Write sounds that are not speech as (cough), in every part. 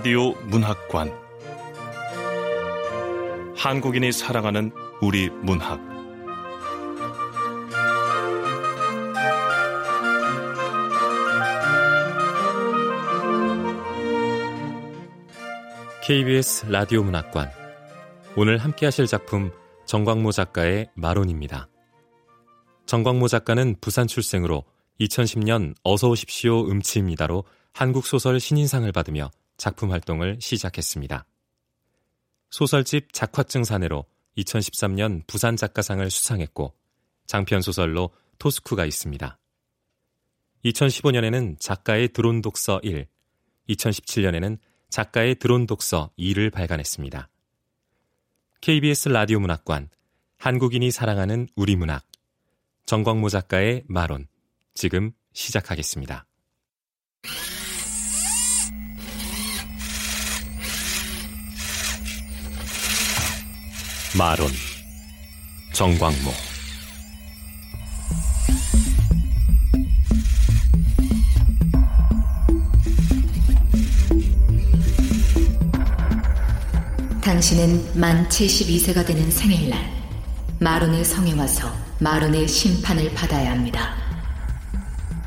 라디오 문학관. 한국인이 사랑하는 우리 문학. KBS 라디오 문학관. 오늘 함께 하실 작품 정광모 작가의 마론입니다. 정광모 작가는 부산 출생으로 2010년 어서 오십시오 음치입니다로 한국 소설 신인상을 받으며 작품 활동을 시작했습니다. 소설집 작화증 사내로 2013년 부산 작가상을 수상했고 장편 소설로 토스쿠가 있습니다. 2015년에는 작가의 드론 독서 1, 2017년에는 작가의 드론 독서 2를 발간했습니다. KBS 라디오 문학관, 한국인이 사랑하는 우리 문학, 정광모 작가의 마론, 지금 시작하겠습니다. 마론, 정광모 당신은 만 72세가 되는 생일날 마론의 성에 와서 마론의 심판을 받아야 합니다.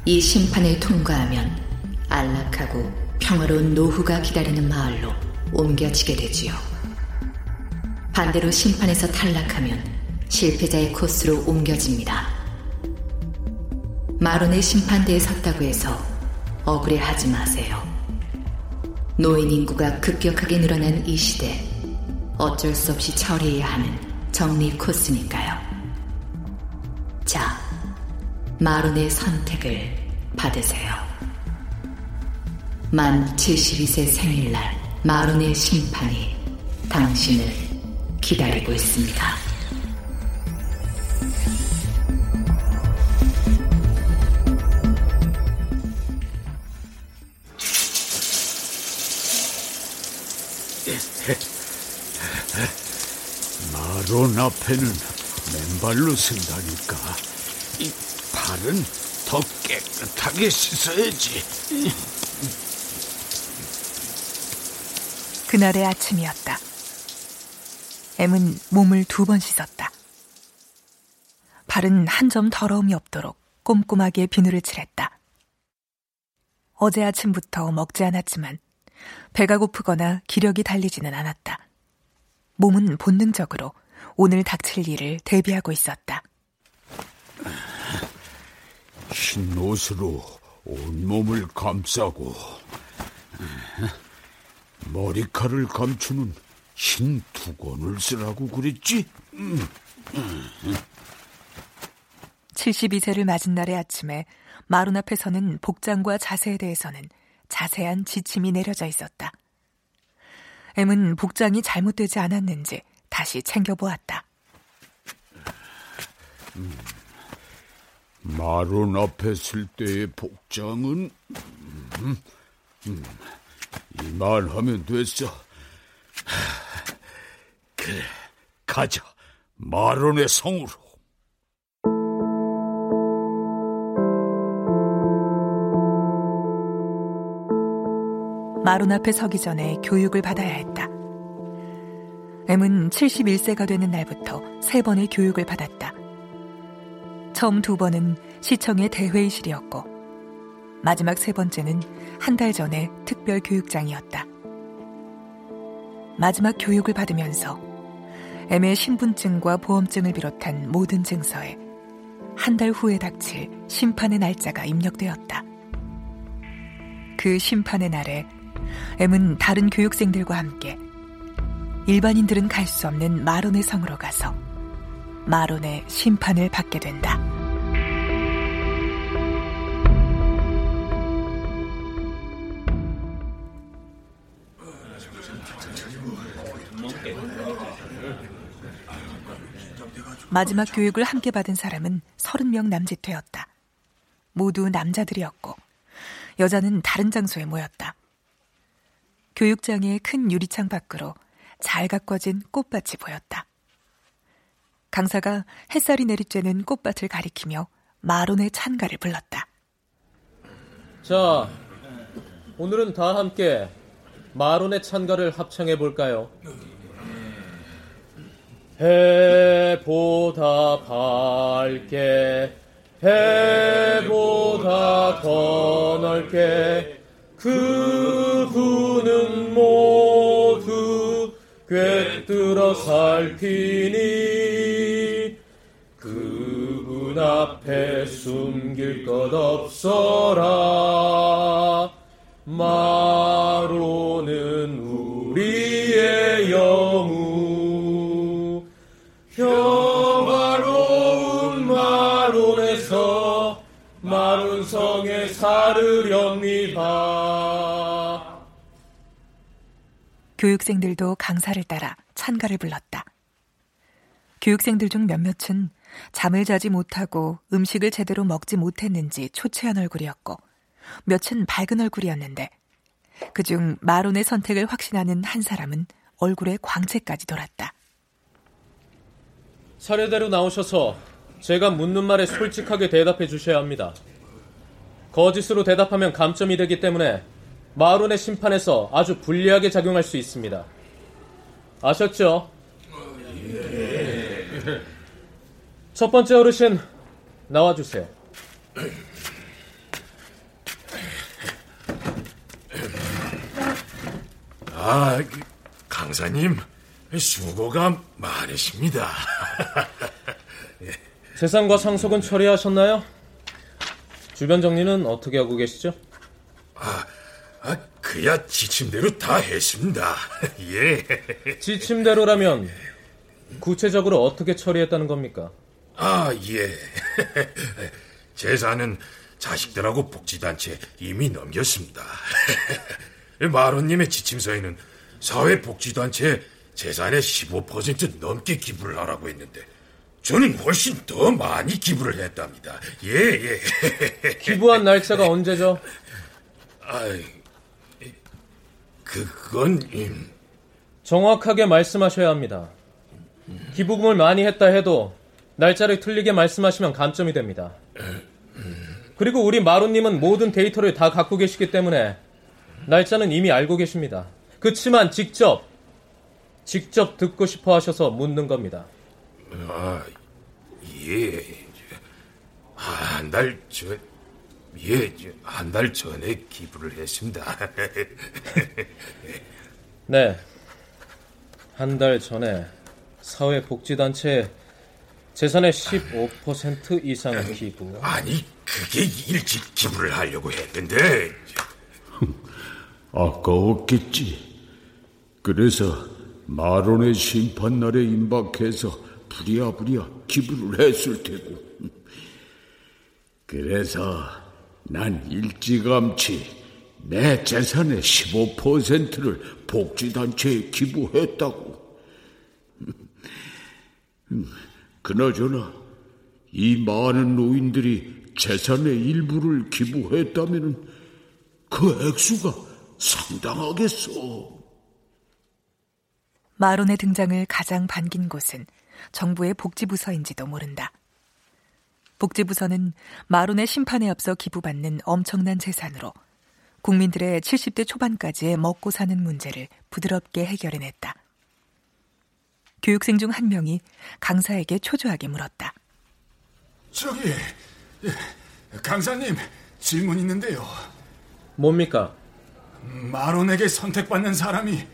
이 심판을 통과하면 안락하고 평화로운 노후가 기다리는 마을로 옮겨지게 되지요. 반대로 심판에서 탈락하면 실패자의 코스로 옮겨집니다. 마론의 심판대에 섰다고 해서 억울해하지 마세요. 노인 인구가 급격하게 늘어난 이 시대 어쩔 수 없이 처리해야 하는 정리 코스니까요. 자, 마론의 선택을 받으세요. 만 72세 생일날 마론의 심판이 당신을 기다리고 있습니다. 마론 앞에는 맨발로 쓴다니까. 이 발은 더 깨끗하게 씻어야지. 그날의 아침이었다. M은 몸을 두 번 씻었다. 발은 한 점 더러움이 없도록 꼼꼼하게 비누를 칠했다. 어제 아침부터 먹지 않았지만 배가 고프거나 기력이 달리지는 않았다. 몸은 본능적으로 오늘 닥칠 일을 대비하고 있었다. 흰 옷으로 온몸을 감싸고 머리카락을 감추는 흰 두건을 쓰라고 그랬지? 72세를 맞은 날의 아침에 마룬 앞에서는 복장과 자세에 대해서는 자세한 지침이 내려져 있었다. M은 복장이 잘못되지 않았는지 다시 챙겨보았다. 음, 마론 앞에 쓸 때의 복장은 음, 음, 이만 하면 됐어. (sighs) 그래, 가자. 마론의 성으로. 마론 앞에 서기 전에 교육을 받아야 했다. M은 71세가 되는 날부터 세 번의 교육을 받았다. 처음 두 번은 시청의 대회의실이었고, 마지막 세 번째는 한 달 전에 특별 교육장이었다. 마지막 교육을 받으면서 M의 신분증과 보험증을 비롯한 모든 증서에 한 달 후에 닥칠 심판의 날짜가 입력되었다. 그 심판의 날에 M은 다른 교육생들과 함께 일반인들은 갈 수 없는 마론의 성으로 가서 마론의 심판을 받게 된다. 마지막 교육을 함께 받은 사람은 30명 남짓 되었다. 모두 남자들이었고 여자는 다른 장소에 모였다. 교육장의 큰 유리창 밖으로 잘 가꿔진 꽃밭이 보였다. 강사가 햇살이 내리쬐는 꽃밭을 가리키며 마론의 찬가를 불렀다. 자, 오늘은 다 함께 마론의 찬가를 합창해 볼까요? 해보다 밝게 해보다 더 넓게 그분은 모두 꿰뚫어 살피니. 그분 앞에 숨길 것 없어라. 마로는 살으렵니다. 교육생들도 강사를 따라 찬가를 불렀다. 교육생들 중 몇몇은 잠을 자지 못하고 음식을 제대로 먹지 못했는지 초췌한 얼굴이었고 몇은 밝은 얼굴이었는데 그중 마론의 선택을 확신하는 한 사람은 얼굴에 광채까지 돌았다. 차례대로 나오셔서 제가 묻는 말에 솔직하게 대답해 주셔야 합니다. 거짓으로 대답하면 감점이 되기 때문에 마론의 심판에서 아주 불리하게 작용할 수 있습니다. 아셨죠? 첫 번째 어르신 나와주세요. 아, 강사님, 수고가 많으십니다. (laughs) 재산과 상속은 처리하셨나요? 주변 정리는 어떻게 하고 계시죠? 아, 아 그야 지침대로 다 했습니다. (laughs) 예. 지침대로라면 구체적으로 어떻게 처리했다는 겁니까? 아, 예. (laughs) 재산은 자식들하고 복지단체 이미 넘겼습니다. (laughs) 마로님의 지침서에는 사회복지단체 재산의 15% 넘게 기부를 하라고 했는데 저는 훨씬 더 많이 기부를 했답니다. 예, 예. (laughs) 기부한 날짜가 언제죠? 아, 그건 음. 정확하게 말씀하셔야 합니다. 기부금을 많이 했다 해도 날짜를 틀리게 말씀하시면 감점이 됩니다. 그리고 우리 마루님은 모든 데이터를 다 갖고 계시기 때문에 날짜는 이미 알고 계십니다. 그치만 직접 직접 듣고 싶어 하셔서 묻는 겁니다. 아, 예. 한 달 전, 예, 한 달 전에 기부를 했습니다. (laughs) 네. 한 달 전에 사회복지단체에 재산의 15% 이상을 기부. 아니, 그게 일찍 기부를 하려고 했는데. (laughs) 아까웠겠지. 그래서 마론의 심판날에 임박해서 부랴부랴 기부를 했을 테고. 그래서 난 일찌감치 내 재산의 15%를 복지단체에 기부했다고. 그나저나 이 많은 노인들이 재산의 일부를 기부했다면 그 액수가 상당하겠어. 마론의 등장을 가장 반긴 곳은 정부의 복지부서인지도 모른다. 복지부서는 마론의 심판에 앞서 기부받는 엄청난 재산으로 국민들의 70대 초반까지의 먹고 사는 문제를 부드럽게 해결해냈다. 교육생 중 한 명이 강사에게 초조하게 물었다. 저기, 강사님, 질문 있는데요. 뭡니까? 마론에게 선택받는 사람이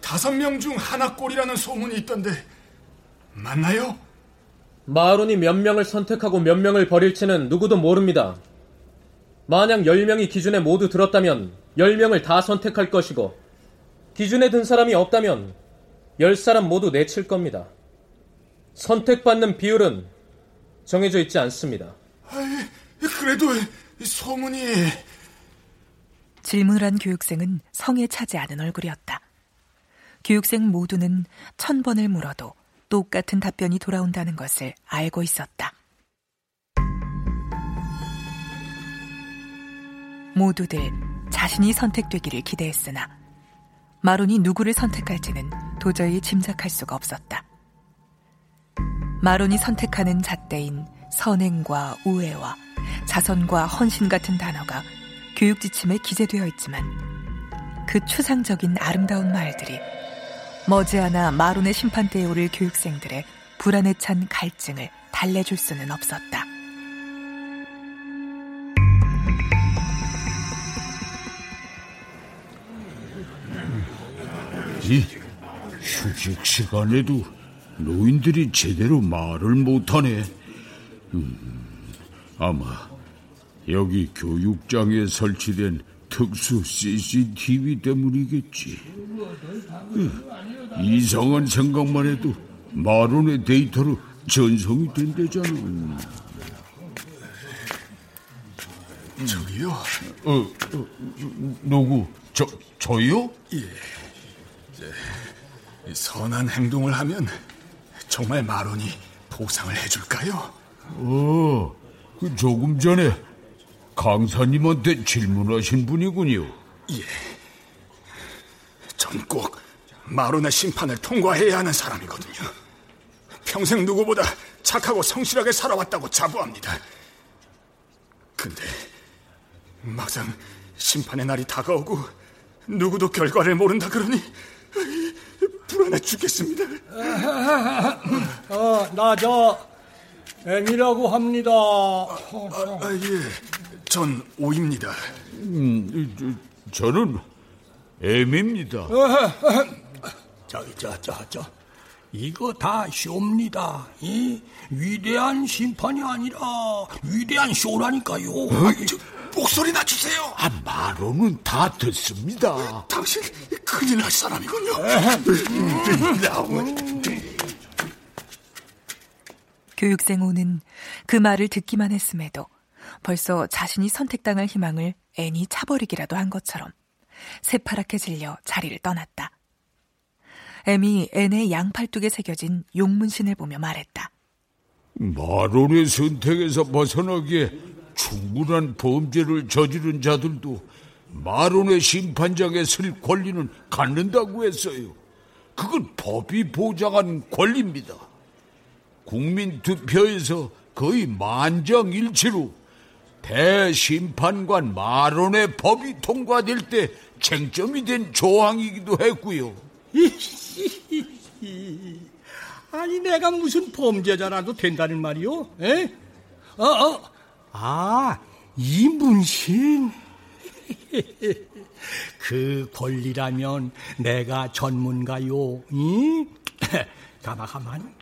다섯 명 중 하나 꼴이라는 소문이 있던데, 맞나요? 마론이 몇 명을 선택하고 몇 명을 버릴지는 누구도 모릅니다. 만약 10명이 기준에 모두 들었다면 10명을 다 선택할 것이고 기준에 든 사람이 없다면 10사람 모두 내칠 겁니다. 선택받는 비율은 정해져 있지 않습니다. 아이, 그래도 소문이... 질문을 한 교육생은 성에 차지 않은 얼굴이었다. 교육생 모두는 천 번을 물어도 똑같은 답변이 돌아온다는 것을 알고 있었다. 모두들 자신이 선택되기를 기대했으나 마론이 누구를 선택할지는 도저히 짐작할 수가 없었다. 마론이 선택하는 잣대인 선행과 우애와 자선과 헌신 같은 단어가 교육 지침에 기재되어 있지만 그 추상적인 아름다운 말들이 머지않아 마론의 심판대에 오를 교육생들의 불안에 찬 갈증을 달래줄 수는 없었다. 이 휴식 시간에도 노인들이 제대로 말을 못하네. 음, 아마 여기 교육장에 설치된 특수 CCTV 때문이겠지. 이상한 생각만 해도 마론의 데이터로 전송이 된대잖아. 저기요. 어, 어, 누구? 저, 저요? 예. 선한 행동을 하면 정말 마론이 보상을 해줄까요? 어, 그 조금 전에 강사님한테 질문하신 분이군요. 예. 전 꼭 마론의 심판을 통과해야 하는 사람이거든요. 평생 누구보다 착하고 성실하게 살아왔다고 자부합니다. 근데 막상 심판의 날이 다가오고 누구도 결과를 모른다 그러니 불안해 죽겠습니다. 어, 나저 M이라고 합니다. 아, 아, 예, 전 오입니다. 음, 저, 는 M입니다. 저, 저, 저, 저. 이거 다 쇼입니다. 이 위대한 심판이 아니라 위대한 쇼라니까요. 어? 저, 목소리 낮추세요. 아, 마로는 다 듣습니다. 당신 큰일 날 사람이군요. 교육생 오는 그 말을 듣기만 했음에도 벌써 자신이 선택당할 희망을 애니 차버리기라도 한 것처럼 새파랗게 질려 자리를 떠났다. 애미 앤의 양팔뚝에 새겨진 용문신을 보며 말했다. 마론의 선택에서 벗어나기에 충분한 범죄를 저지른 자들도 마론의 심판장에 설 권리는 갖는다고 했어요. 그건 법이 보장한 권리입니다. 국민 투표에서 거의 만장일치로 대심판관 마론의 법이 통과될 때 쟁점이 된 조항이기도 했고요. (laughs) 아니 내가 무슨 범죄자라도 된다는 말이오? 에? 어, 어. 아, 이 문신. (laughs) 그 권리라면 내가 전문가요. 이? (laughs) 가만 가만.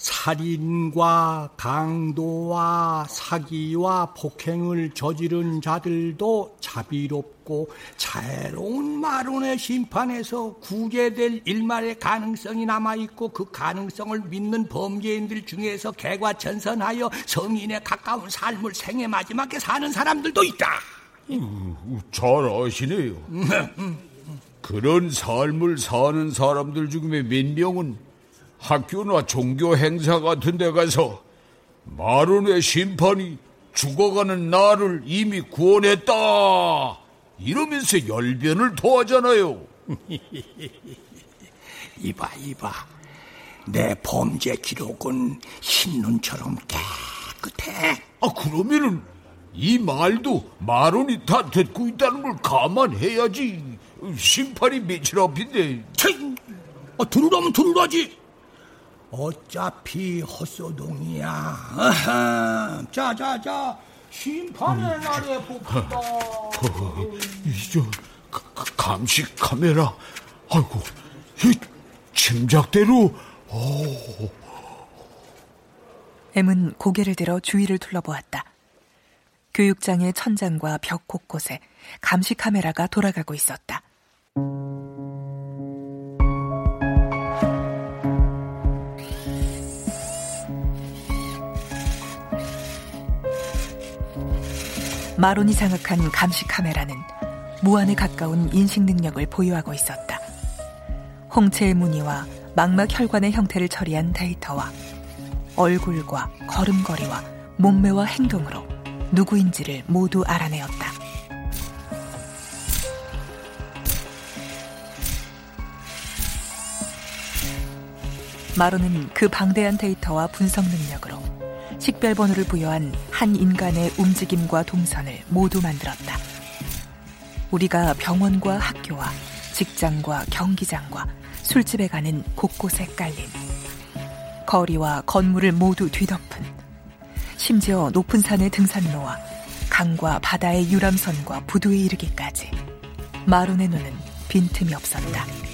살인과 강도와 사기와 폭행을 저지른 자들도 자비롭고 자애로운 마론의 심판에서 구제될 일말의 가능성이 남아있고 그 가능성을 믿는 범죄인들 중에서 개과천선하여 성인에 가까운 삶을 생애 마지막에 사는 사람들도 있다. 음, 잘 아시네요. 그런 삶을 사는 사람들 중에 몇 명은 학교나 종교 행사 같은 데 가서 마론의 심판이 죽어가는 나를 이미 구원했다. 이러면서 열변을 토하잖아요. (laughs) 이봐, 이봐. 내 범죄 기록은 흰눈처럼 깨끗해. 아, 그러면은 이 말도 마론이 다 듣고 있다는 걸 감안해야지. 심판이 며칠 앞인데. 아, 들으라면 들으라지. 어차피 헛소동이야. 아하. 자, 자, 자. 심판의 음. 날에 봅시다. 이저 감시 카메라. 아이고, 이 짐작대로. 오. 엠은 고개를 들어 주위를 둘러보았다. 교육장의 천장과 벽 곳곳에 감시 카메라가 돌아가고 있었다. 마론이 장악한 감시 카메라는 무한에 가까운 인식 능력을 보유하고 있었다. 홍채의 무늬와 망막 혈관의 형태를 처리한 데이터와 얼굴과 걸음걸이와 몸매와 행동으로 누구인지를 모두 알아내었다. 마로는 그 방대한 데이터와 분석 능력으로 식별번호를 부여한 한 인간의 움직임과 동선을 모두 만들었다. 우리가 병원과 학교와 직장과 경기장과 술집에 가는 곳곳에 깔린 거리와 건물을 모두 뒤덮은 심지어 높은 산의 등산로와 강과 바다의 유람선과 부두에 이르기까지 마론의 눈은 빈틈이 없었다.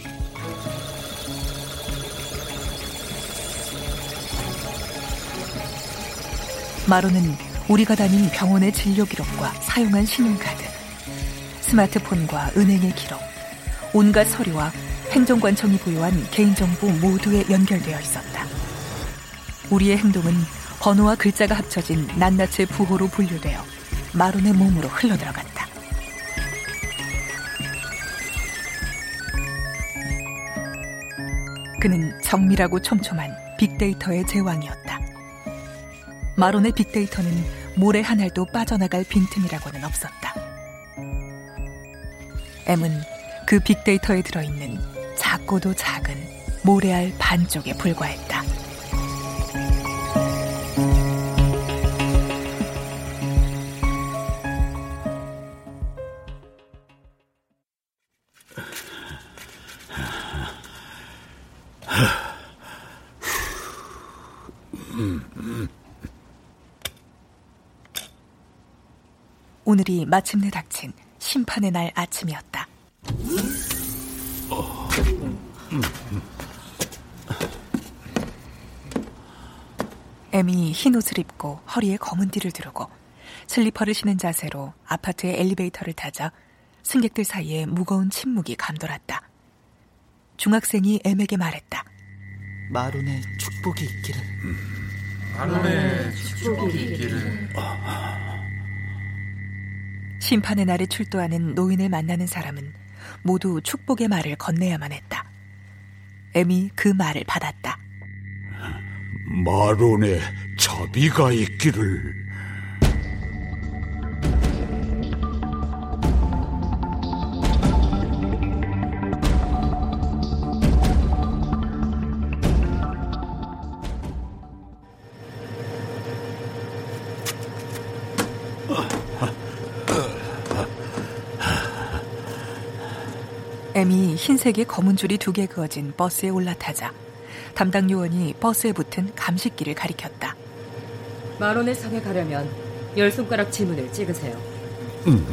마론은 우리가 다닌 병원의 진료 기록과 사용한 신용카드, 스마트폰과 은행의 기록, 온갖 서류와 행정관청이 보유한 개인정보 모두에 연결되어 있었다. 우리의 행동은 번호와 글자가 합쳐진 낱낱의 부호로 분류되어 마론의 몸으로 흘러들어갔다. 그는 정밀하고 촘촘한 빅데이터의 제왕이었다. 마론의 빅데이터는 모래 한 알도 빠져나갈 빈틈이라고는 없었다. M은 그 빅데이터에 들어있는 작고도 작은 모래알 반쪽에 불과했다. 오늘이 마침내 닥친 심판의 날 아침이었다. 에미 흰 옷을 입고 허리에 검은 띠를 두르고 슬리퍼를 신은 자세로 아파트의 엘리베이터를 타자 승객들 사이에 무거운 침묵이 감돌았다. 중학생이 엠에게 말했다. 마론의 축복이 있기를. 마론의 축복이 있기를. 심판의 날에 출두하는 노인을 만나는 사람은 모두 축복의 말을 건네야만 했다. 에미 그 말을 받았다. 마론의 자비가 있기를. M이 흰색의 검은 줄이 두 개 그어진 버스에 올라타자 담당 요원이 버스에 붙은 감식기를 가리켰다. 마론의 성에 가려면 열 손가락 지문을 찍으세요. 음.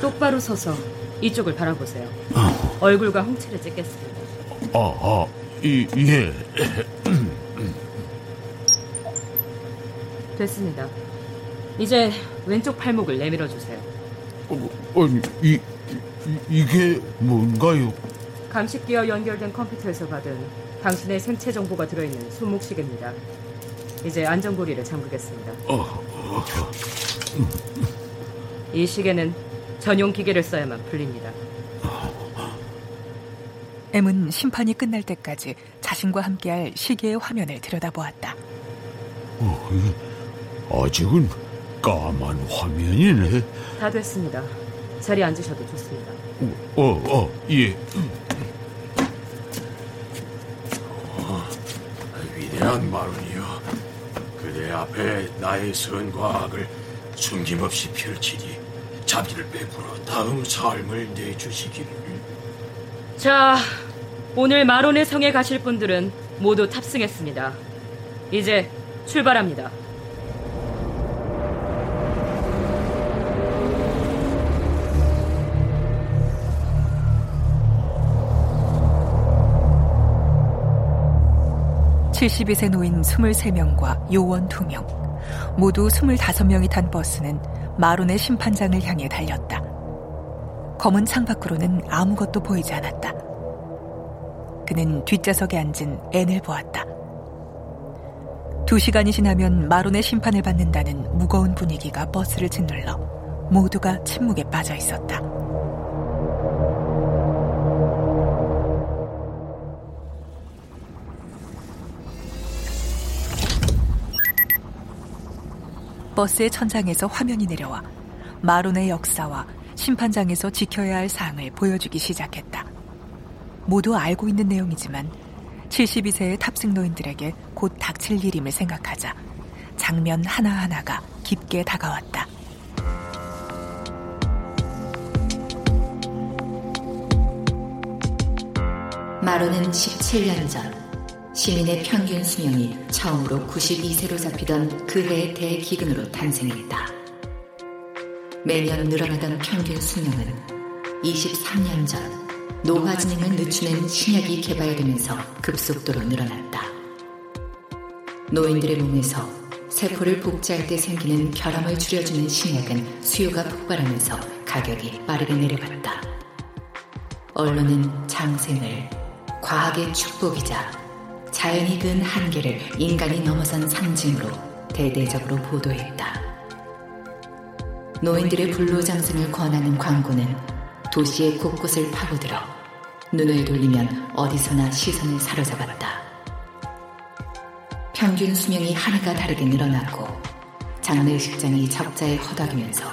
똑바로 서서 이쪽을 바라보세요. 어. 얼굴과 홍채를 찍겠습니다. 아, 아, 이, 예. 됐습니다. 이제 왼쪽 팔목을 내밀어 주세요. 어, 아니, 이, 이, 이 게 뭔가요? 감식기와 연결된 컴퓨터에서 받은 당신의 생체 정보가 들어있는 손목시계입니다. 이제 안전고리를 잠그겠습니다. 어, 어, 이 시계는 전용 기계를 써야만 풀립니다. M은 심판이 끝날 때까지 자신과 함께할 시계의 화면을 들여다보았다. 어, 아직은 까만 화면이네. 다 됐습니다. 자리에 앉으셔도 좋습니다. 어, 어, 예. 어, 위대한 마룬이여. 그대 앞에 나의 선과 악을 숨김없이 펼치니 자비를 베풀어 다음 삶을 내주시기를. 자, 오늘 마론의 성에 가실 분들은 모두 탑승했습니다. 이제 출발합니다. (72세) 노인 (23명과) 요원 (2명) 모두 (25명이) 탄 버스는 마론의 심판장을 향해 달렸다. 검은 창밖으로는 아무것도 보이지 않았다. 그는 뒷좌석에 앉은 앤을 보았다. 두 시간이 지나면 마론의 심판을 받는다는 무거운 분위기가 버스를 짓눌러 모두가 침묵에 빠져 있었다. 버스의 천장에서 화면이 내려와 마론의 역사와 심판장에서 지켜야 할 사항을 보여주기 시작했다. 모두 알고 있는 내용이지만 72세의 탑승노인들에게 곧 닥칠 일임을 생각하자 장면 하나하나가 깊게 다가왔다. 마론은 17년 전 시민의 평균 수명이 처음으로 92세로 잡히던 그 해의 대기근으로 탄생했다. 매년 늘어나던 평균 수명은 23년 전 노화 진행을 늦추는 신약이 개발되면서 급속도로 늘어났다. 노인들의 몸에서 세포를 복제할 때 생기는 결함을 줄여주는 신약은 수요가 폭발하면서 가격이 빠르게 내려갔다. 언론은 장생을 과학의 축복이자 자연이 근 한계를 인간이 넘어선 상징으로 대대적으로 보도했다. 노인들의 불로장생을 권하는 광고는 도시의 곳곳을 파고들어 눈을 돌리면 어디서나 시선을 사로잡았다. 평균 수명이 하나가 다르게 늘어났고 장례식장이 적자에 허덕이면서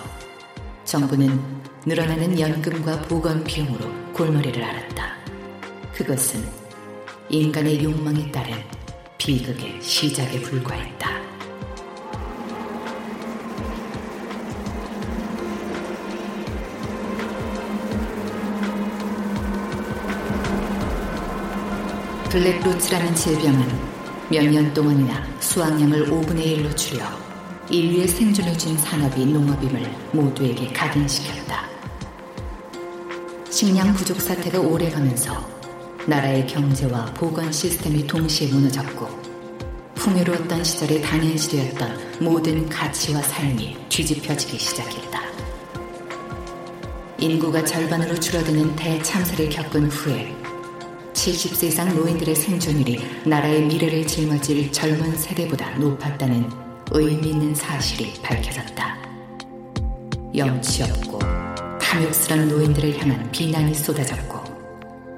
정부는 늘어나는 연금과 보건 비용으로 골머리를 앓았다. 그것은 인간의 욕망에 따른 비극의 시작에 불과했다. 블랙로츠라는 질병은 몇 년 동안이나 수확량을 5분의 1로 줄여 인류의 생존을 준 산업이 농업임을 모두에게 각인시켰다. 식량 부족 사태가 오래가면서 나라의 경제와 보건 시스템이 동시에 무너졌고 풍요로웠던 시절에 단연시되었던 모든 가치와 삶이 뒤집혀지기 시작했다. 인구가 절반으로 줄어드는 대참사를 겪은 후에 70세 이상 노인들의 생존율이 나라의 미래를 짊어질 젊은 세대보다 높았다는 의미 있는 사실이 밝혀졌다. 염치 없고 탐욕스런 노인들을 향한 비난이 쏟아졌고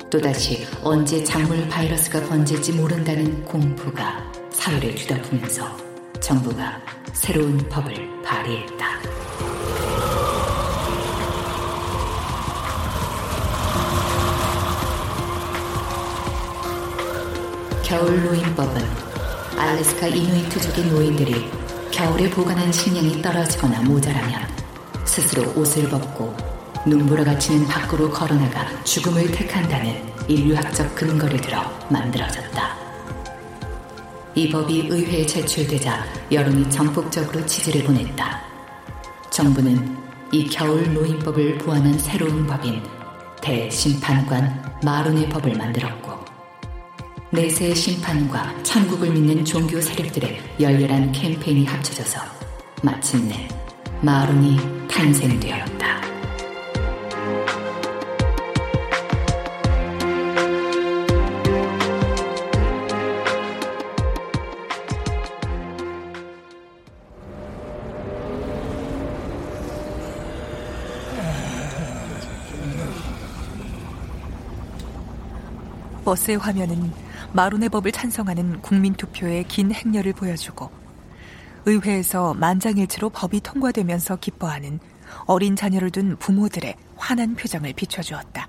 또다시 언제 작물 바이러스가 번질지 모른다는 공포가 사회를 뒤덮으면서 정부가 새로운 법을 발의했다. 겨울 노인법은 알래스카 이누이트족의 노인들이 겨울에 보관한 식량이 떨어지거나 모자라면 스스로 옷을 벗고 눈보라 같이는 밖으로 걸어나가 죽음을 택한다는 인류학적 근거를 들어 만들어졌다. 이 법이 의회에 제출되자 여론이 전폭적으로 지지를 보냈다. 정부는 이 겨울 노인법을 보완한 새로운 법인 대심판관 마론의 법을 만들었고 내세의 심판과 천국을 믿는 종교 세력들의 열렬한 캠페인이 합쳐져서 마침내 마론이 탄생되었다. 버스의 화면은 마룬의 법을 찬성하는 국민투표의 긴 행렬을 보여주고 의회에서 만장일치로 법이 통과되면서 기뻐하는 어린 자녀를 둔 부모들의 환한 표정을 비춰주었다.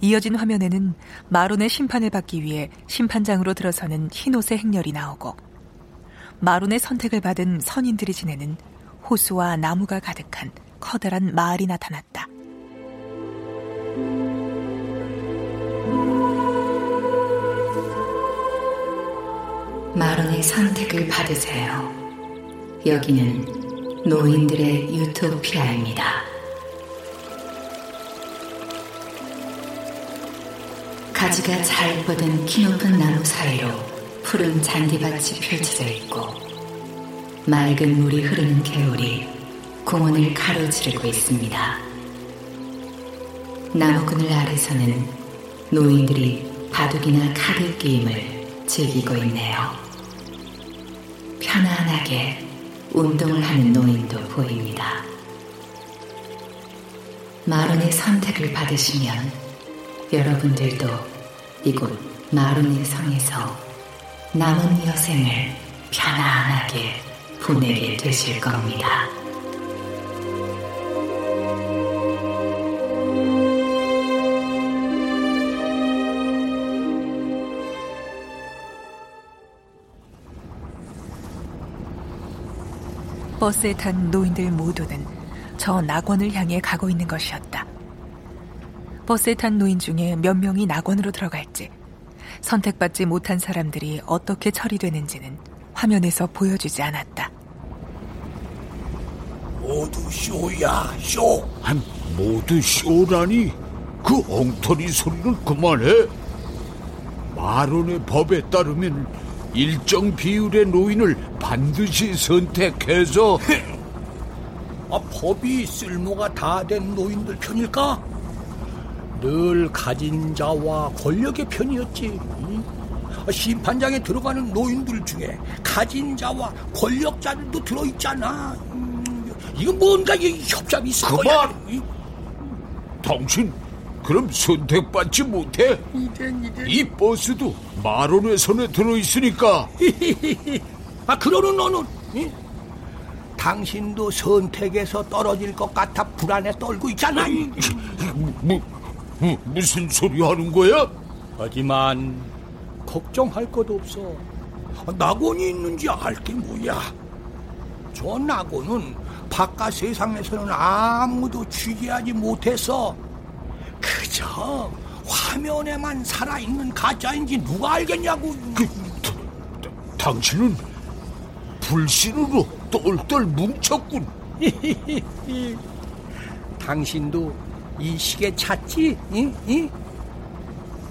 이어진 화면에는 마룬의 심판을 받기 위해 심판장으로 들어서는 흰옷의 행렬이 나오고 마룬의 선택을 받은 선인들이 지내는 호수와 나무가 가득한 커다란 마을이 나타났다. 마론의 선택을 받으세요. 여기는 노인들의 유토피아입니다. 가지가 잘 뻗은 키 높은 나무 사이로 푸른 잔디밭이 펼쳐져 있고 맑은 물이 흐르는 개울이 공원을 가로지르고 있습니다. 나무 그늘 아래서는 노인들이 바둑이나 카드 게임을 즐기고 있네요. 편안하게 운동을 하는 노인도 보입니다. 마룬의 선택을 받으시면 여러분들도 이곳 마룬의 성에서 남은 여생을 편안하게 보내게 되실 겁니다. 버스에 탄 노인들 모두는 저 낙원을 향해 가고 있는 것이었다. 버스에 탄 노인 중에 몇 명이 낙원으로 들어갈지 선택받지 못한 사람들이 어떻게 처리되는지는 화면에서 보여주지 않았다. 모두 쇼야, 쇼. 아, 모두 쇼라니? 그 엉터리 소리를 그만해. 마론의 법에 따르면 일정 비율의 노인을 반드시 선택해서 (laughs) 아, 법이 쓸모가 다 된 노인들 편일까? 늘 가진 자와 권력의 편이었지. 아, 심판장에 들어가는 노인들 중에 가진 자와 권력자들도 들어있잖아. 음, 이건 뭔가 협잡이 있을 그만! 당신 그럼 선택받지 못해? 이젠 이젠. 이 버스도 마론의 손에 들어있으니까 (laughs) 아 그러는 너는 이? 당신도 선택에서 떨어질 것 같아 불안에 떨고 있잖아. 뭐, 뭐, 무슨 소리 하는 거야? 하지만 걱정할 것 없어. 낙원이 있는지 알 게 뭐야? 저 낙원은 바깥 세상에서는 아무도 취재하지 못해서 그저 화면에만 살아있는 가짜인지 누가 알겠냐고. 그, 당신은 불신으로 똘똘 뭉쳤군. (laughs) 당신도 이 시계 찾지? 이? 이?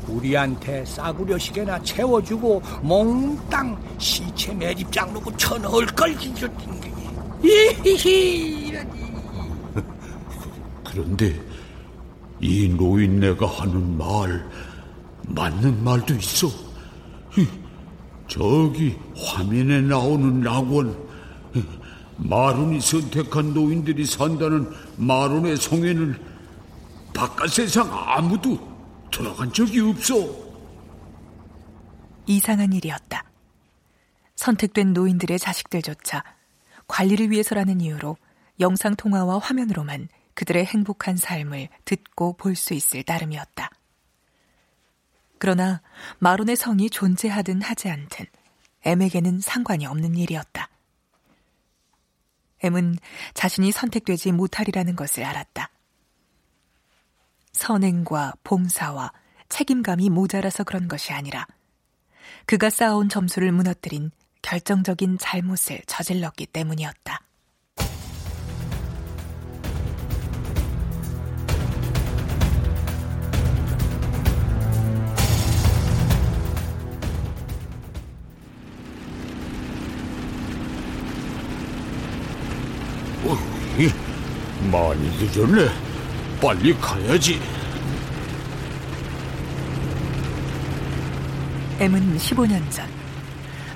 우리한테 싸구려 시계나 채워주고 몽땅 시체 매집장 놓고 쳐넣을 걸 기저tin 이히히 (laughs) 이러니. 그런데 이 노인네가 하는 말 맞는 말도 있어. 저기 화면에 나오는 낙원 마룬이 선택한 노인들이 산다는 마룬의 성에는 바깥 세상 아무도 들어간 적이 없어. 이상한 일이었다. 선택된 노인들의 자식들조차 관리를 위해서라는 이유로 영상통화와 화면으로만 그들의 행복한 삶을 듣고 볼 수 있을 따름이었다. 그러나 마론의 성이 존재하든 하지 않든 엠에게는 상관이 없는 일이었다. 엠은 자신이 선택되지 못하리라는 것을 알았다. 선행과 봉사와 책임감이 모자라서 그런 것이 아니라 그가 쌓아온 점수를 무너뜨린 결정적인 잘못을 저질렀기 때문이었다. 어, 많이 늦었네. 빨리 가야지. M은 15년 전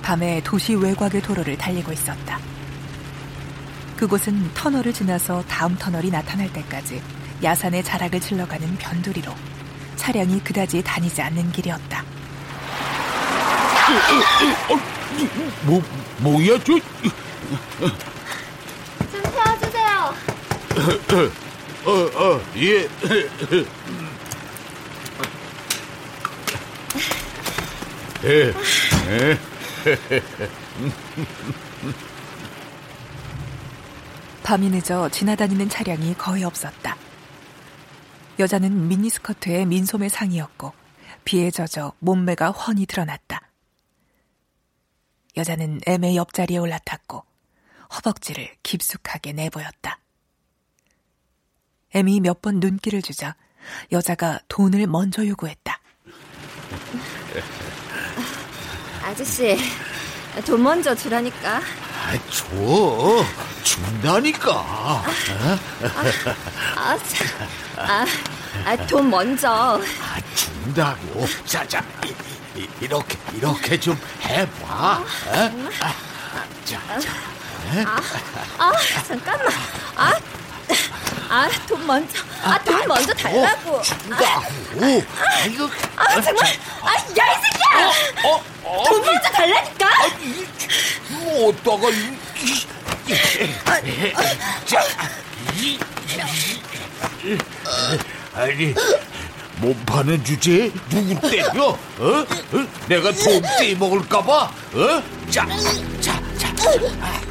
밤에 도시 외곽의 도로를 달리고 있었다. 그곳은 터널을 지나서 다음 터널이 나타날 때까지 야산의 자락을 질러가는 변두리로 차량이 그다지 다니지 않는 길이었다. 뭐 뭐야 저? 어, 어, 예. 밤이 늦어 지나다니는 차량이 거의 없었다. 여자는 미니스커트에 민소매 상이었고 비에 젖어 몸매가 훤히 드러났다. 여자는 M의 옆자리에 올라탔고 허벅지를 깊숙하게 내보였다. M이 몇 번 눈길을 주자 여자가 돈을 먼저 요구했다. 아저씨, 돈 먼저 주라니까. 아, 줘. 준다니까. 어? 아, 참. 아, 아, 돈 먼저. 아, 준다고. 자, 자. 이, 이렇게, 이렇게 좀 해봐. 어? 아, 자, 자. 아, 아, 잠깐만. 아, 아, 돈 먼저. 아, 돈 먼저 달라고. 준다고. 아, 이거. 아, 정말. 아, 야, 이 새끼야! 어, 어, 돈 먼저 달라니까! 뭐, 어따가, 이, 자, 이, 아니, 몸 파는 주제에 누구 때려? 어? 어? 내가 돈 떼먹을까봐? 어? 자, 자, 자.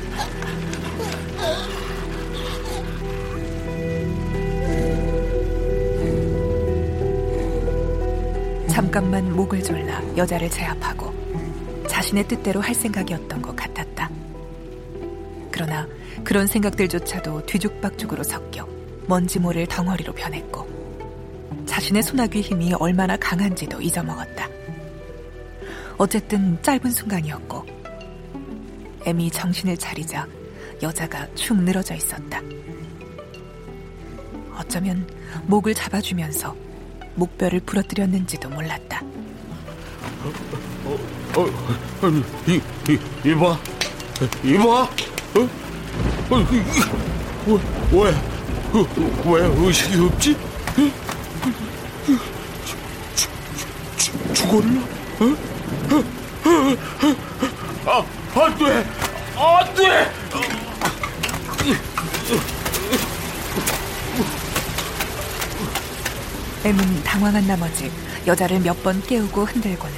잠깐만 목을 졸라 여자를 제압하고 자신의 뜻대로 할 생각이었던 것 같았다. 그러나 그런 생각들조차도 뒤죽박죽으로 섞여 먼지 모를 덩어리로 변했고 자신의 소나귀 힘이 얼마나 강한지도 잊어먹었다. 어쨌든 짧은 순간이었고 애미 정신을 차리자 여자가 축 늘어져 있었다. 어쩌면 목을 잡아주면서 목뼈를 부러뜨렸는지도 몰랐다. 어, 어, 아니, 이, 이, 이봐, 이봐, 어? 어, 이, 왜, 왜, 왜 의식이 없지? 죽, 죽었나? 어? 아, 안 돼! 안 돼! M은 당황한 나머지 여자를 몇 번 깨우고 흔들고는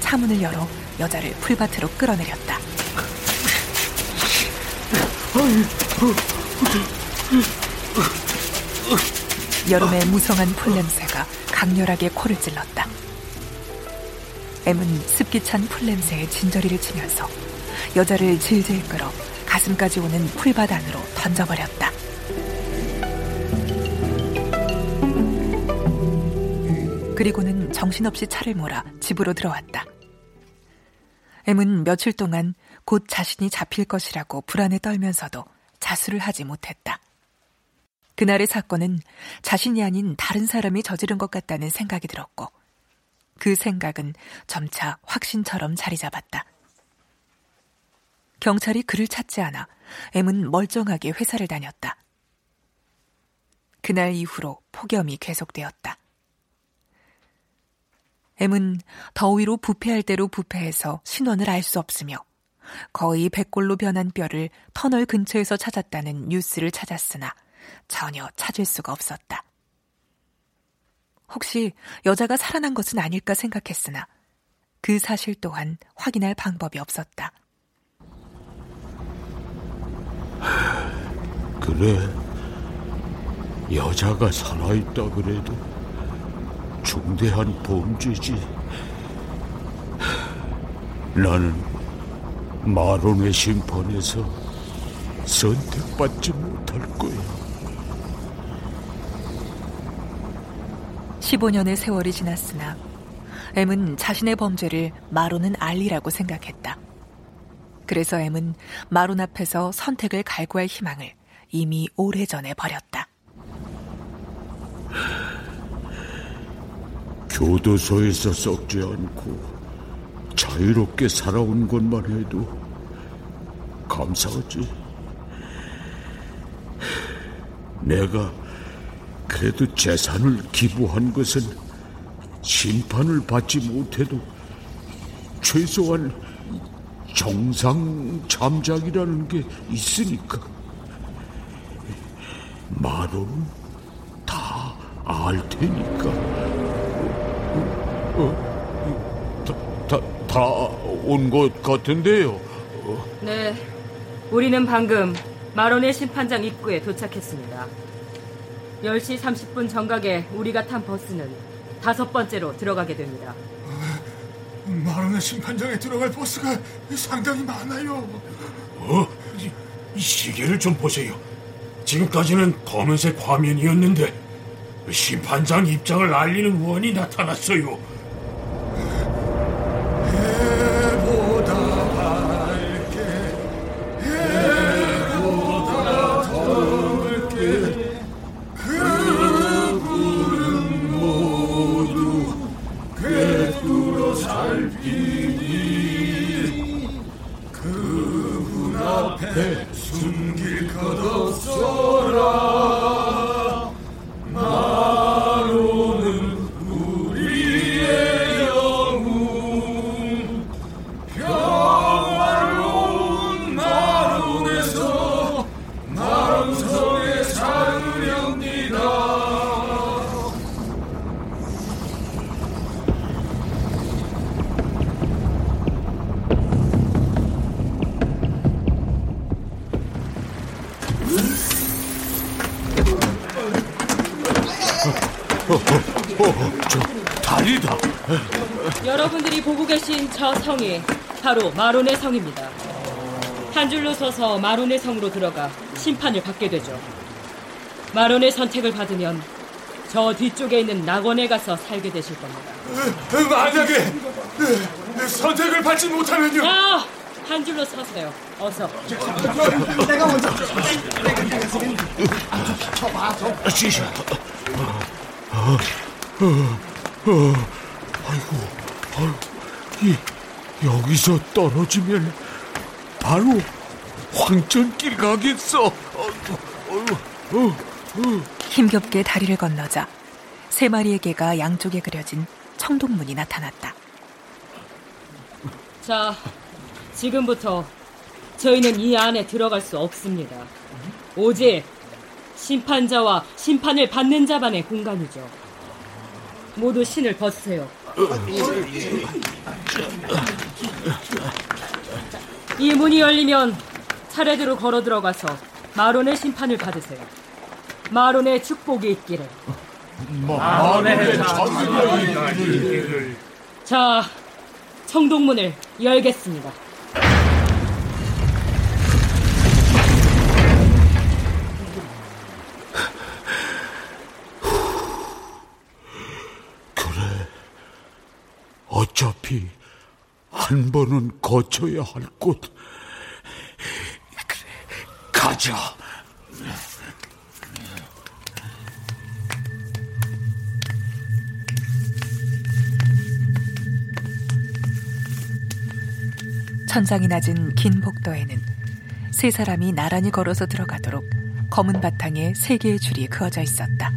차문을 열어 여자를 풀밭으로 끌어내렸다. 여름의 무성한 풀냄새가 강렬하게 코를 찔렀다. M은 습기 찬 풀냄새에 진저리를 치면서 여자를 질질 끌어 가슴까지 오는 풀밭 안으로 던져버렸다. 그리고는 정신없이 차를 몰아 집으로 들어왔다. M은 며칠 동안 곧 자신이 잡힐 것이라고 불안에 떨면서도 자수를 하지 못했다. 그날의 사건은 자신이 아닌 다른 사람이 저지른 것 같다는 생각이 들었고, 그 생각은 점차 확신처럼 자리 잡았다. 경찰이 그를 찾지 않아 M은 멀쩡하게 회사를 다녔다. 그날 이후로 폭염이 계속되었다. M은 더위로 부패할 대로 부패해서 신원을 알 수 없으며 거의 백골로 변한 뼈를 터널 근처에서 찾았다는 뉴스를 찾았으나 전혀 찾을 수가 없었다. 혹시 여자가 살아난 것은 아닐까 생각했으나 그 사실 또한 확인할 방법이 없었다. 그래, 여자가 살아있다 그래도 중대한 범죄지. 나는 마론의 심판에서 선택받지 못할 거야. 15년의 세월이 지났으나 M은 자신의 범죄를 마론은 알리라고 생각했다. 그래서 M은 마론 앞에서 선택을 갈구할 희망을 이미 오래전에 버렸다. 교도소에서 썩지 않고 자유롭게 살아온 것만 해도 감사하지. 내가 그래도 재산을 기부한 것은 심판을 받지 못해도 최소한 정상 잠작이라는 게 있으니까 마로는 다알 테니까 어, 다, 다온 것 같은데요 어. 네 우리는 방금 마론의 심판장 입구에 도착했습니다 10시 30분 정각에 우리가 탄 버스는 다섯 번째로 들어가게 됩니다. 마론의 심판장에 들어갈 버스가 상당히 많아요. 어? 이, 이 시계를 좀 보세요. 지금까지는 검은색 화면이었는데 심판장 입장을 알리는 원이 나타났어요. 바로 마론의 성입니다. 한 줄로 서서 마론의 성으로 들어가 심판을 받게 되죠. 마론의 선택을 받으면 저 뒤쪽에 있는 낙원에 가서 살게 되실 겁니다. 만약에 선택을 받지 못하면요. 아, 한 줄로 서세요. 어서. 내가 먼저. 쉬쉬. 아이고, 아이고, 이 여기서 떨어지면 바로 황천길 가겠어. 어, 어, 어, 힘겹게 다리를 건너자 세 마리의 개가 양쪽에 그려진 청동문이 나타났다. 자, 지금부터 저희는 이 안에 들어갈 수 없습니다. 오직 심판자와 심판을 받는 자만의 공간이죠. 모두 신을 벗으세요. 이 문이 열리면 차례대로 걸어 들어가서 마론의 심판을 받으세요. 마론의 축복이 있기를. 마론의 축복이 있기를. 자, 청동문을 열겠습니다. 어차피 한 번은 거쳐야 할 곳. 그래, 가자. 천장이 낮은 긴 복도에는 세 사람이 나란히 걸어서 들어가도록 검은 바탕에 세 개의 줄이 그어져 있었다.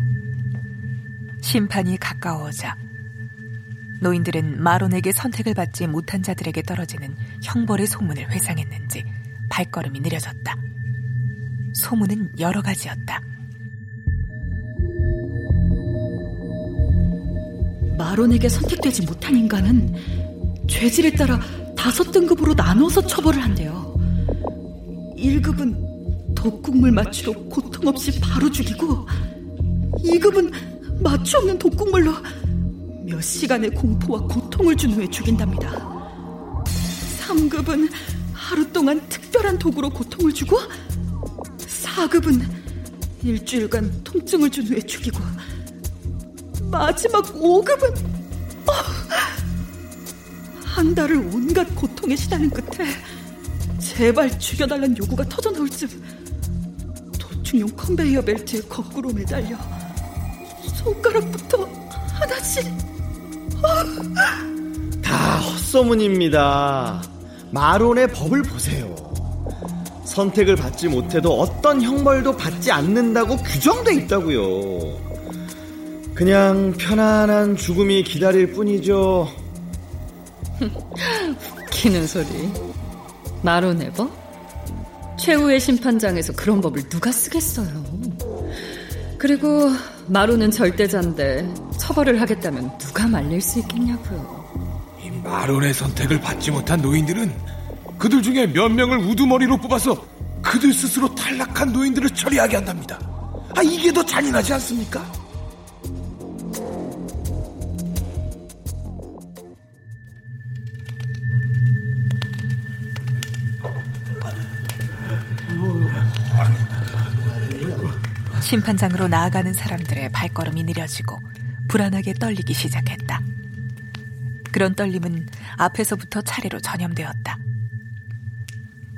심판이 가까워오자 노인들은 마론에게 선택을 받지 못한 자들에게 떨어지는 형벌의 소문을 회상했는지 발걸음이 느려졌다. 소문은 여러 가지였다. 마론에게 선택되지 못한 인간은 죄질에 따라 다섯 등급으로 나눠서 처벌을 한대요. 1급은 독국물 마취로 고통 없이 바로 죽이고 2급은 마취 없는 독국물로 몇 시간의 공포와 고통을 준 후에 죽인답니다. 3급은 하루 동안 특별한 도구로 고통을 주고 4급은 일주일간 통증을 준 후에 죽이고 마지막 5급은 어, 한 달을 온갖 고통에 시달린 끝에 제발 죽여달란 요구가 터져 나올 즈음 도축용 컨베이어 벨트에 거꾸로 매달려 손가락부터 하나씩 (laughs) 다 헛소문입니다. 마론의 법을 보세요. 선택을 받지 못해도 어떤 형벌도 받지 않는다고 규정돼 있다고요. 그냥 편안한 죽음이 기다릴 뿐이죠. 웃기는 소리. 마론의 법? 최후의 심판장에서 그런 법을 누가 쓰겠어요. 그리고 마론은 절대자인데 처벌을 하겠다면 누가 말릴 수 있겠냐고요. 이 마론의 선택을 받지 못한 노인들은 그들 중에 몇 명을 우두머리로 뽑아서 그들 스스로 탈락한 노인들을 처리하게 한답니다. 아 이게 더 잔인하지 않습니까? 심판장으로 나아가는 사람들의 발걸음이 느려지고 불안하게 떨리기 시작했다. 그런 떨림은 앞에서부터 차례로 전염되었다.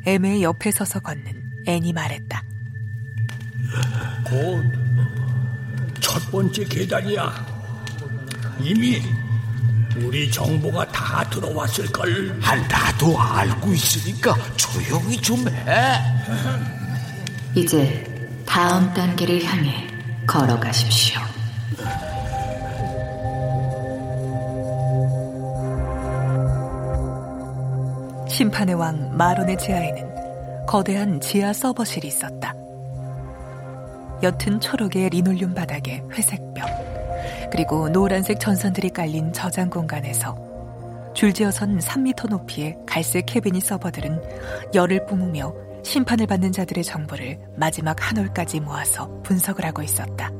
애매의 옆에 서서 걷는 앤이 말했다. 곧 첫 번째 계단이야. 이미 우리 정보가 다 들어왔을걸. 아, 나도 알고 있으니까 조용히 좀 해. 이제 다음 단계를 향해 걸어가십시오. 심판의 왕 마론의 지하에는 거대한 지하 서버실이 있었다. 옅은 초록의 리놀륨 바닥에 회색 벽, 그리고 노란색 전선들이 깔린 저장 공간에서 줄지어선 3미터 높이의 갈색 캐비닛 서버들은 열을 뿜으며 심판을 받는 자들의 정보를 마지막 한 올까지 모아서 분석을 하고 있었다.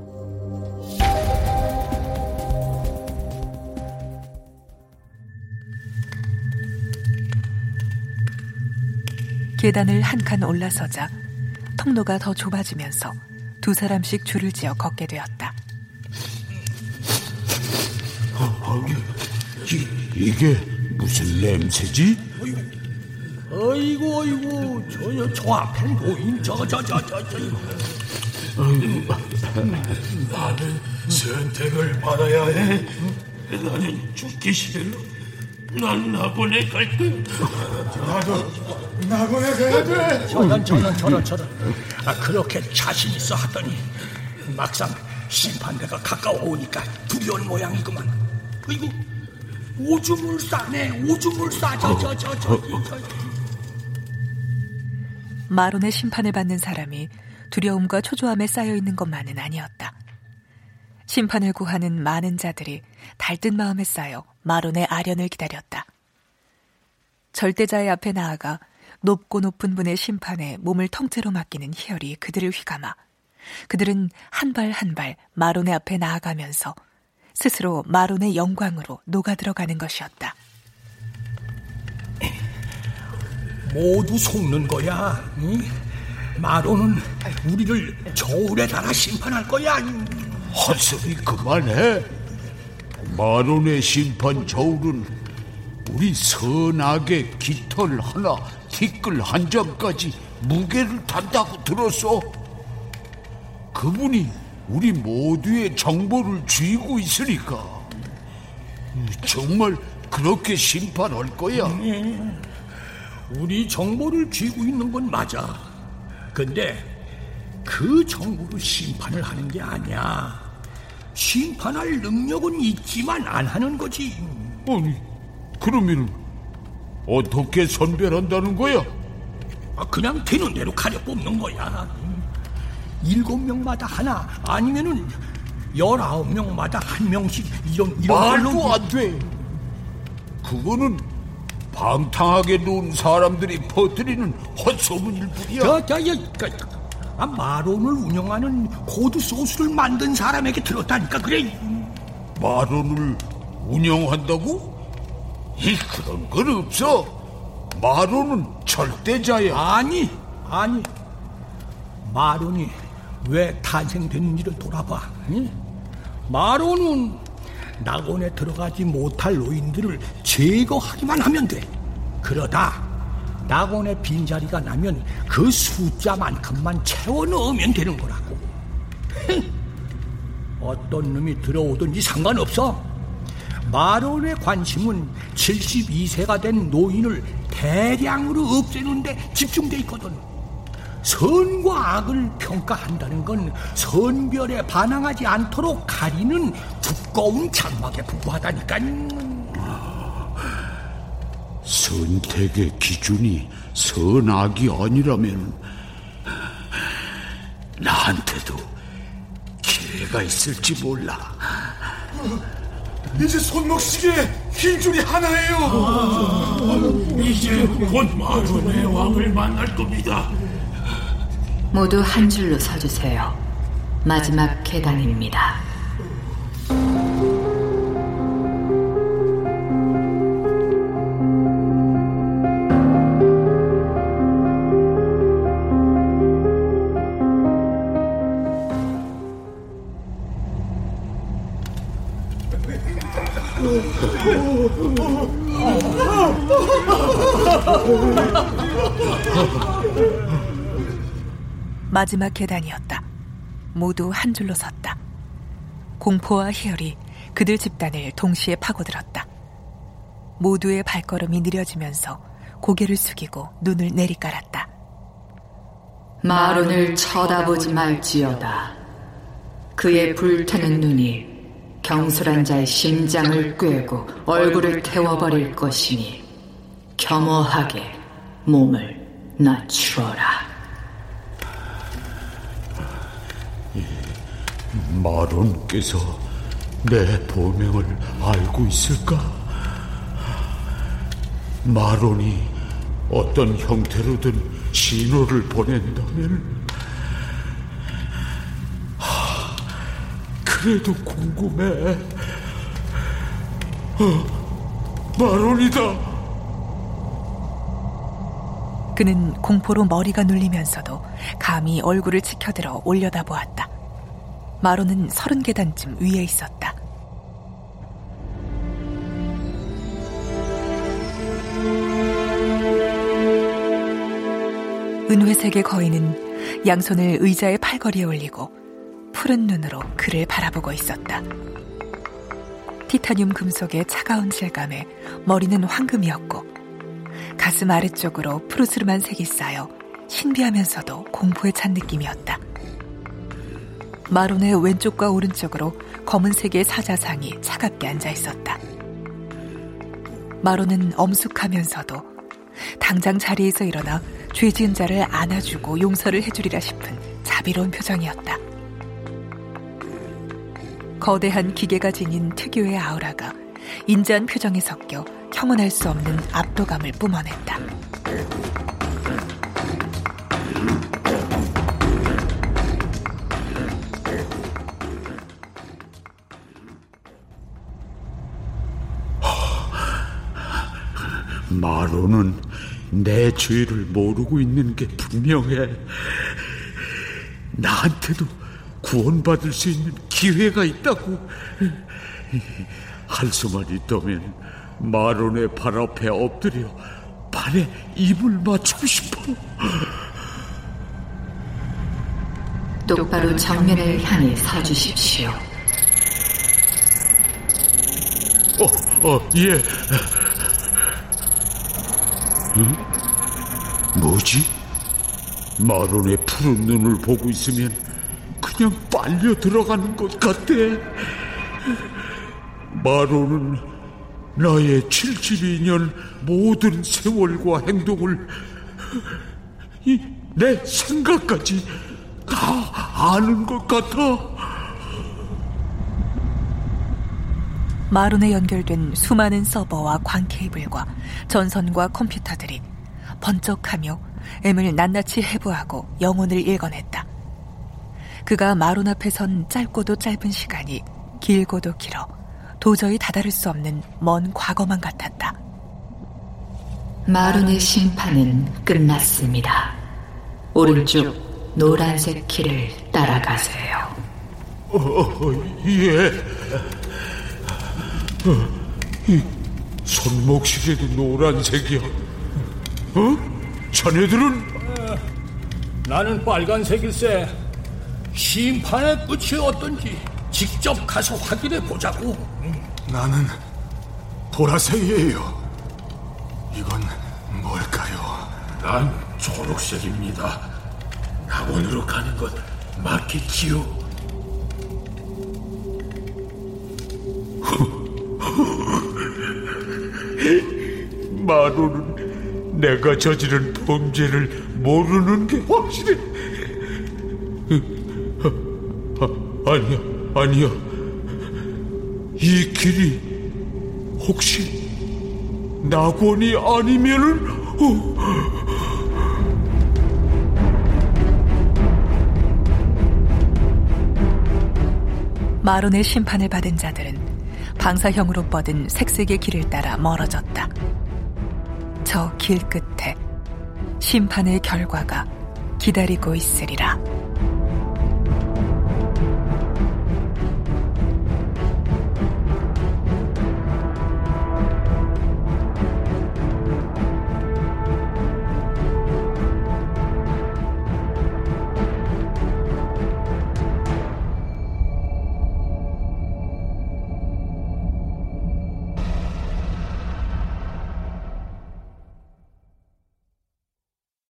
계단을 한 칸 올라서자 통로가 더 좁아지면서 두 사람씩 줄을 지어 걷게 되었다. 아, 이, 이게 무슨 냄새지? 어이구 어이구 저, 저 앞에 노인 저거 저저 저 저. 나는 선택을 받아야 해. 나는 죽기 싫어. 난 나보내 갈게. 나도 나보내 가야 돼. 저런 저런 저런 저런. 아 그렇게 자신 있어 하더니 막상 심판대가 가까워 오니까 두려운 모양이구만. 어이구 오줌을 싸네 오줌을 싸 저 저 저 저. 마론의 심판을 받는 사람이 두려움과 초조함에 쌓여 있는 것만은 아니었다. 심판을 구하는 많은 자들이 달뜬 마음에 쌓여 마론의 아련을 기다렸다. 절대자의 앞에 나아가 높고 높은 분의 심판에 몸을 통째로 맡기는 희열이 그들을 휘감아 그들은 한 발 한 발 마론의 앞에 나아가면서 스스로 마론의 영광으로 녹아 들어가는 것이었다. 모두 속는 거야. 응? 마로는 우리를 저울에 달아 심판할 거야. 헛소리 그만해. 마론의 심판 저울은 우리 선악의 깃털 하나, 티끌 한 장까지 무게를 단다고 들었어. 그분이 우리 모두의 정보를 쥐고 있으니까 정말 그렇게 심판할 거야. 네. 우리 정보를 쥐고 있는 건 맞아. 근데 그 정보로 심판을 하는 게 아니야. 심판할 능력은 있지만 안 하는 거지. 아니, 그러면 어떻게 선별한다는 거야? 아, 그냥 되는 대로 가려 뽑는 거야. 일곱 명마다 하나 아니면은 열아홉 명마다 한 명씩 이런 이런 말도 걸로... 안 돼. 그거는 방탕하게 논 사람들이 퍼뜨리는 헛소문일 뿐이야. 저, 저, 저, 저, 아, 마론을 운영하는 코드 소스를 만든 사람에게 들었다니까 그래. 마론을 운영한다고? 이 그런 건 없어. 마론은 절대자야. 아니, 아니. 마론이 왜 탄생됐는지를 돌아봐. 응? 마론은 낙원에 들어가지 못할 노인들을 제거하기만 하면 돼. 그러다 낙원에 빈자리가 나면 그 숫자만큼만 채워 넣으면 되는 거라고. 어떤 놈이 들어오든지 상관없어. 마론의 관심은 72세가 된 노인을 대량으로 없애는데 집중돼 있거든. 선과 악을 평가한다는 건 선별에 반항하지 않도록 가리는 두꺼운 장막에 불과하다니까. 선택의 기준이 선악이 아니라면 나한테도 기회가 있을지 몰라. 이제 손목시계에 흰 줄이 하나예요. 아, 이제 곧 마론의 왕을 만날 겁니다. 모두 한 줄로 서주세요. 마지막 계단입니다. 마지막 계단이었다. 모두 한 줄로 섰다. 공포와 희열이 그들 집단을 동시에 파고들었다. 모두의 발걸음이 느려지면서 고개를 숙이고 눈을 내리깔았다. 마론을 쳐다보지 말지어다. 그의 불타는 눈이 경솔한 자의 심장을 꿰고 얼굴을 태워버릴 것이니 겸허하게 몸을 낮추어라. 마론께서 내 보명을 알고 있을까? 마론이 어떤 형태로든 신호를 보낸다면 하, 그래도 궁금해. 어, 마론이다. 그는 공포로 머리가 눌리면서도 감히 얼굴을 치켜들어 올려다보았다. 마로는 서른 계단쯤 위에 있었다. 은회색의 거인은 양손을 의자의 팔걸이에 올리고 푸른 눈으로 그를 바라보고 있었다. 티타늄 금속의 차가운 질감에 머리는 황금이었고 가슴 아래쪽으로 푸르스름한 색이 쌓여 신비하면서도 공포에 찬 느낌이었다. 마론의 왼쪽과 오른쪽으로 검은색의 사자상이 차갑게 앉아 있었다. 마론은 엄숙하면서도 당장 자리에서 일어나 죄 지은 자를 안아주고 용서를 해주리라 싶은 자비로운 표정이었다. 거대한 기계가 지닌 특유의 아우라가 인자한 표정에 섞여 형언할 수 없는 압도감을 뿜어냈다. 마로는 내 죄를 모르고 있는 게 분명해. 나한테도 구원받을 수 있는 기회가 있다고. 할 수만 있다면 마론의 발 앞에 엎드려 발에 입을 맞추고 싶어. 똑바로 정면을 향해 서주십시오. 어, 어, 예. 응? 뭐지? 마론의 푸른 눈을 보고 있으면 그냥 빨려 들어가는 것 같대. 마론은 나의 72년 모든 세월과 행동을 이 내 생각까지 다 아는 것 같아. 마룬에 연결된 수많은 서버와 광 케이블과 전선과 컴퓨터들이 번쩍하며 M을 낱낱이 해부하고 영혼을 읽어냈다. 그가 마룬 앞에 선 짧고도 짧은 시간이 길고도 길어 도저히 다다를 수 없는 먼 과거만 같았다. 마룬의 심판은 끝났습니다. 오른쪽 노란색 길을 따라가세요. 어, 예. 어, 이 손목시계도 노란색이야. 어? 자네들은? 나는 빨간색일세. 심판의 끝이 어떤지 직접 가서 확인해 보자고. 나는 보라색이에요. 이건 뭘까요? 난 초록색입니다. 학원으로 가는 것 맞겠지요? 마루는 내가 저지른 범죄를 모르는 게 확실해. 아, 아니야, 아니야. 이 길이 혹시 낙원이 아니면은 어. 마론의 심판을 받은 자들은 방사형으로 뻗은 색색의 길을 따라 멀어졌다. 저 길 끝에 심판의 결과가 기다리고 있으리라.